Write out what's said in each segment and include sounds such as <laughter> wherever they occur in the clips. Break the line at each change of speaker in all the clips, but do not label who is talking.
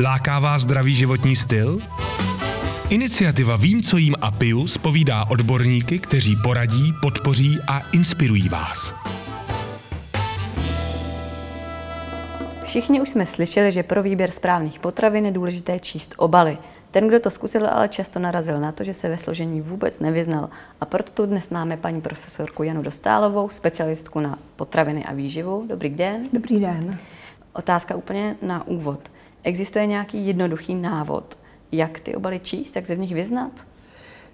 Láká vás zdravý životní styl? Iniciativa Vím, co jím a piju spovídá odborníky, kteří poradí, podpoří a inspirují vás.
Všichni už jsme slyšeli, že pro výběr správných potravin je důležité číst obaly. Ten, kdo to zkusil, ale často narazil na to, že se ve složení vůbec nevyznal. A proto tu dnes máme paní profesorku Janu Dostálovou, specialistku na potraviny a výživu. Dobrý den.
Dobrý den.
Otázka úplně na úvod. Existuje nějaký jednoduchý návod, jak ty obaly číst, jak se v nich vyznat?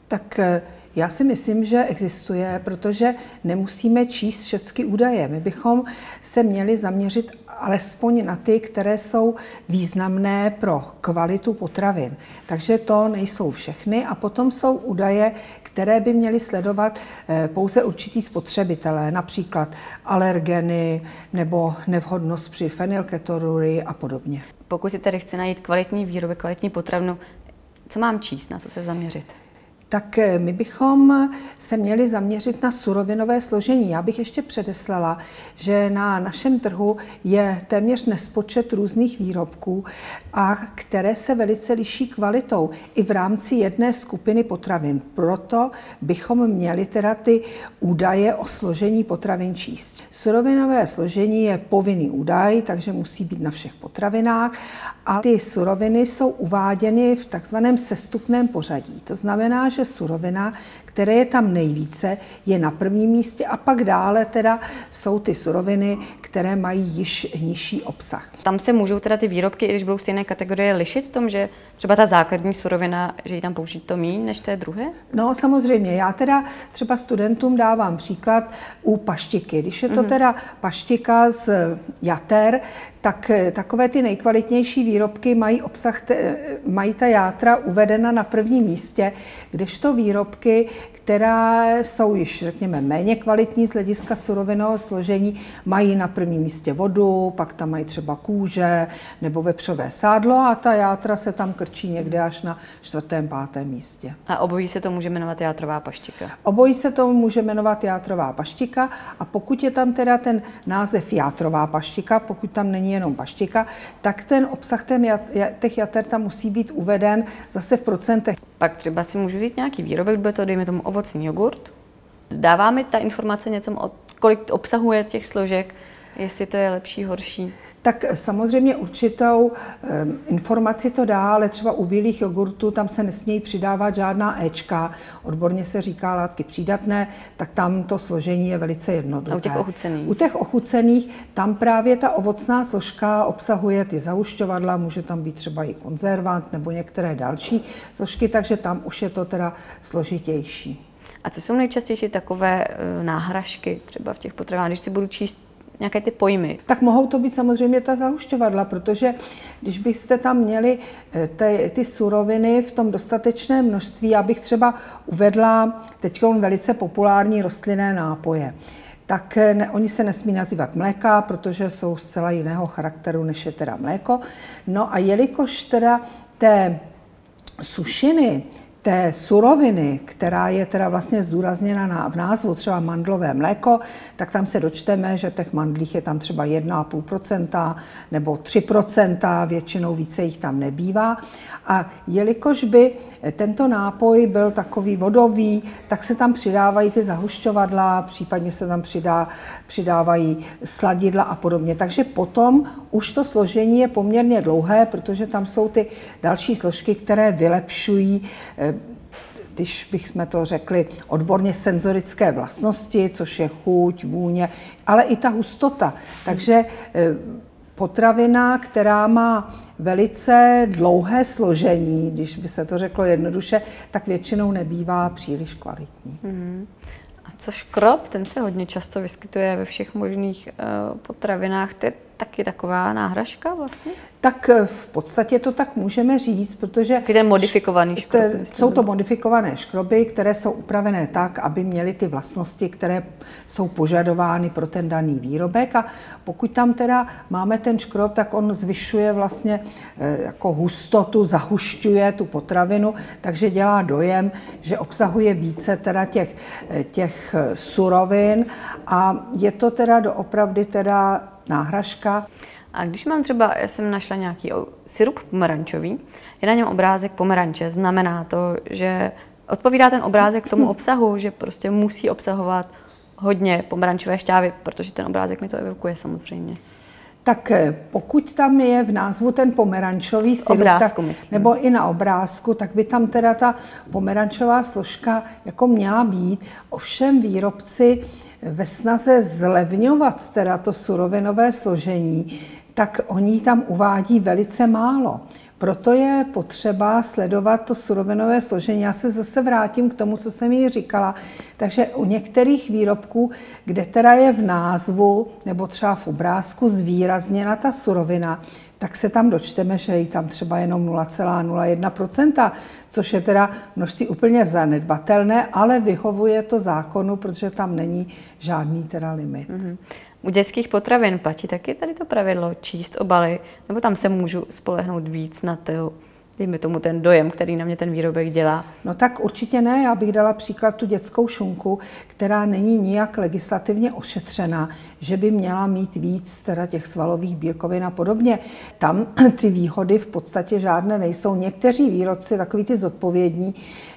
Tak eh, já si myslím, že existuje, protože nemusíme číst všechny údaje. My bychom se měli zaměřit alespoň na ty, které jsou významné pro kvalitu potravin. Takže to nejsou všechny a potom jsou údaje, které by měly sledovat eh, pouze určitý spotřebitelé, například alergeny nebo nevhodnost při fenylketonurii a podobně.
Pokud si tedy chci najít kvalitní výrobek, kvalitní potravnu, co mám číst, na co se zaměřit?
Tak eh, my bychom se měli zaměřit na surovinové složení. Já bych ještě předeslala, že na našem trhu je téměř nespočet různých výrobků, a které se velice liší kvalitou i v rámci jedné skupiny potravin. Proto bychom měli teda ty údaje o složení potravin číst. Surovinové složení je povinný údaj, takže musí být na všech potravinách a ty suroviny jsou uváděny v takzvaném sestupném pořadí. To znamená, že surovina, které je tam nejvíce, je na prvním místě a pak dále teda jsou ty suroviny, které mají již nižší obsah.
Tam se můžou teda ty výrobky, i když budou stejné kategorie, lišit v tom, že třeba ta základní surovina, že ji tam použít to míň než té druhé?
No samozřejmě, já teda třeba studentům dávám příklad u paštiky. Když je to mm-hmm. teda paštika z jater, tak eh, takové ty nejkvalitnější výrobky mají obsah, mají ta játra uvedena na prvním místě, kdežto výrobky, která jsou již, řekněme, méně kvalitní z hlediska surovinového složení, mají na prvním místě vodu, pak tam mají třeba kůže nebo vepřové sádlo a ta játra se tam krčí někde až na čtvrtém, pátém místě.
A obojí se to může jmenovat játrová paštika?
Obojí se to může jmenovat játrová paštika a pokud je tam teda ten název játrová paštika, pokud tam není jenom paštika, tak ten obsah ten, těch jater tam musí být uveden zase v procentech.
Pak třeba si můžu vzít nějaký výrobek, bude to, dejme tomu, ovocný jogurt. Dává mi ta informace něco, kolik obsahuje těch složek, jestli to je lepší, horší?
Tak samozřejmě určitou um, informaci to dá, ale třeba u bílých jogurtů tam se nesmějí přidávat žádná Ečka, odborně se říká látky přídatné, tak tam to složení je velice jednoduché. A
u těch ochucených?
U těch ochucených tam právě ta ovocná složka obsahuje ty zahušťovadla, může tam být třeba i konzervant nebo některé další složky, takže tam už je to teda složitější.
A co jsou nejčastější takové eh, náhražky třeba v těch potravinách, když si budu číst nějaké ty pojmy?
Tak mohou to být samozřejmě ta zahušťovadla, protože když byste tam měli eh, ty, ty suroviny v tom dostatečném množství, já bych třeba uvedla teď velice populární rostlinné nápoje tak eh, ne, oni se nesmí nazývat mléka, protože jsou zcela jiného charakteru, než je teda mléko. No a jelikož teda té sušiny té suroviny, která je teda vlastně zdůrazněna na, v názvu, třeba mandlové mléko, tak tam se dočteme, že těch mandlích je tam třeba 1,5% nebo 3%, většinou více jich tam nebývá. A jelikož by tento nápoj byl takový vodový, tak se tam přidávají ty zahušťovadla, případně se tam přidá, přidávají sladidla a podobně. Takže potom už to složení je poměrně dlouhé, protože tam jsou ty další složky, které vylepšují eh, když bychom to řekli odborně senzorické vlastnosti, což je chuť, vůně, ale i ta hustota. Takže eh, potravina, která má velice dlouhé složení, když by se to řeklo jednoduše, tak většinou nebývá příliš kvalitní. Mm.
A co škrob, ten se hodně často vyskytuje ve všech možných uh, potravinách. Je taky taková náhražka vlastně?
Tak eh, v podstatě to tak můžeme říct, protože...
Ten modifikovaný škrob. Te,
jsou to modifikované škroby, které jsou upravené tak, aby měly ty vlastnosti, které jsou požadovány pro ten daný výrobek a pokud tam teda máme ten škrob, tak on zvyšuje vlastně eh, jako hustotu, zahušťuje tu potravinu, takže dělá dojem, že obsahuje více teda těch, eh, těch surovin a je to teda doopravdy teda náhražka.
A když mám třeba, já jsem našla nějaký syrup pomerančový, je na něm obrázek pomeranče, znamená to, že odpovídá ten obrázek tomu obsahu, že prostě musí obsahovat hodně pomerančové šťávy, protože ten obrázek mi to evokuje samozřejmě.
Tak eh, pokud tam je v názvu ten pomerančový syrup,
obrázku,
tak,
myslím.
nebo i na obrázku, tak by tam teda ta pomerančová složka jako měla být. Ovšem výrobci ve snaze zlevňovat teda to surovinové složení, tak oni tam uvádí velice málo. Proto je potřeba sledovat to surovinové složení. Já se zase vrátím k tomu, co jsem jí říkala. Takže u některých výrobků, kde teda je v názvu nebo třeba v obrázku zvýrazněna ta surovina, tak se tam dočteme, že je tam třeba jenom 0,01%, což je teda množství úplně zanedbatelné, ale vyhovuje to zákonu, protože tam není žádný teda limit. Mm-hmm.
U dětských potravin platí taky tady to pravidlo číst obaly, nebo tam se můžu spolehnout víc na to, dejme tomu ten dojem, který na mě ten výrobek dělá?
No tak určitě ne. Já bych dala příklad tu dětskou šunku, která není nijak legislativně ošetřena, že by měla mít víc teda těch svalových bílkovin a podobně. Tam <clears throat> ty výhody v podstatě žádné nejsou. Někteří výrobci, takový ty zodpovědní,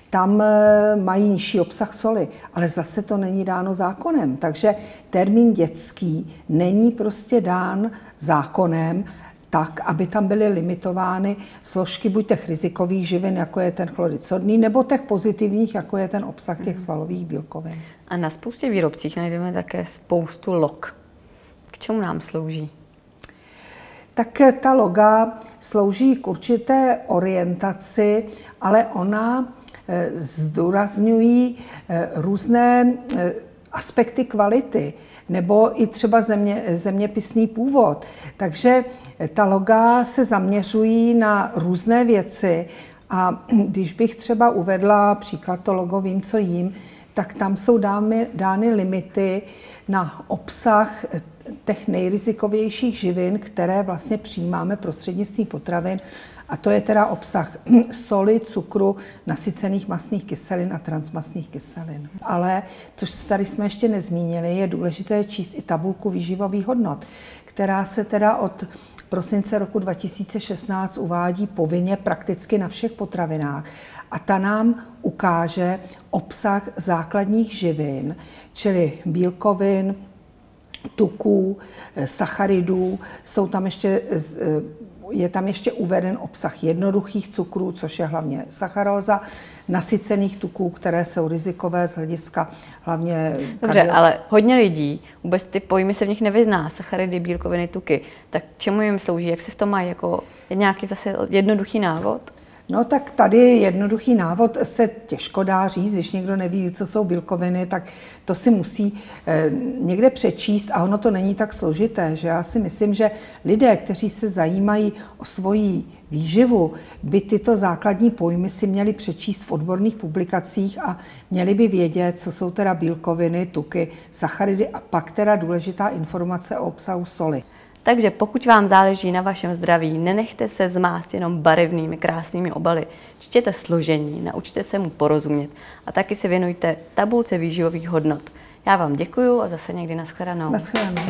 tam eh, mají nižší obsah soli, ale zase to není dáno zákonem. Takže termín dětský není prostě dán zákonem, tak, aby tam byly limitovány složky buď těch rizikových živin, jako je ten chlorid sodný, nebo těch pozitivních, jako je ten obsah těch mhm. svalových bílkovin.
A na spoustě výrobcích najdeme také spoustu log. K čemu nám slouží?
Tak ta loga slouží k určité orientaci, ale ona Eh, zdůrazňují eh, různé eh, aspekty kvality nebo i třeba země, zeměpisný původ. Takže ta loga se zaměřují na různé věci a když bych třeba uvedla příklad to logo Vím, co jím, tak tam jsou dámy, dány limity na obsah těch nejrizikovějších živin, které vlastně přijímáme prostřednictvím potravin a to je teda obsah <clears throat> soli, cukru, nasycených masných kyselin a transmasných kyselin. Ale, což tady jsme ještě nezmínili, je důležité číst i tabulku výživových hodnot, která se teda od prosince roku 2016 uvádí povinně prakticky na všech potravinách. A ta nám ukáže obsah základních živin, čili bílkovin, tuků, sacharidů, jsou tam ještě je tam ještě uveden obsah jednoduchých cukrů, což je hlavně sacharóza, nasycených tuků, které jsou rizikové z hlediska hlavně...
Dobře, kardio... ale hodně lidí, vůbec ty pojmy se v nich nevyzná, sacharidy, bílkoviny, tuky. Tak čemu jim slouží, jak se v tom mají? Jako, je nějaký zase jednoduchý návod?
No tak tady jednoduchý návod se těžko dá říct, když někdo neví, co jsou bílkoviny, tak to si musí eh, někde přečíst a ono to není tak složité, že já si myslím, že lidé, kteří se zajímají o svoji výživu, by tyto základní pojmy si měli přečíst v odborných publikacích a měli by vědět, co jsou teda bílkoviny, tuky, sacharidy a pak teda důležitá informace o obsahu soli.
Takže pokud vám záleží na vašem zdraví, nenechte se zmást jenom barevnými, krásnými obaly. Čtěte složení, naučte se mu porozumět a taky se věnujte tabulce výživových hodnot. Já vám děkuju a zase někdy nashledanou.
Nashledanou.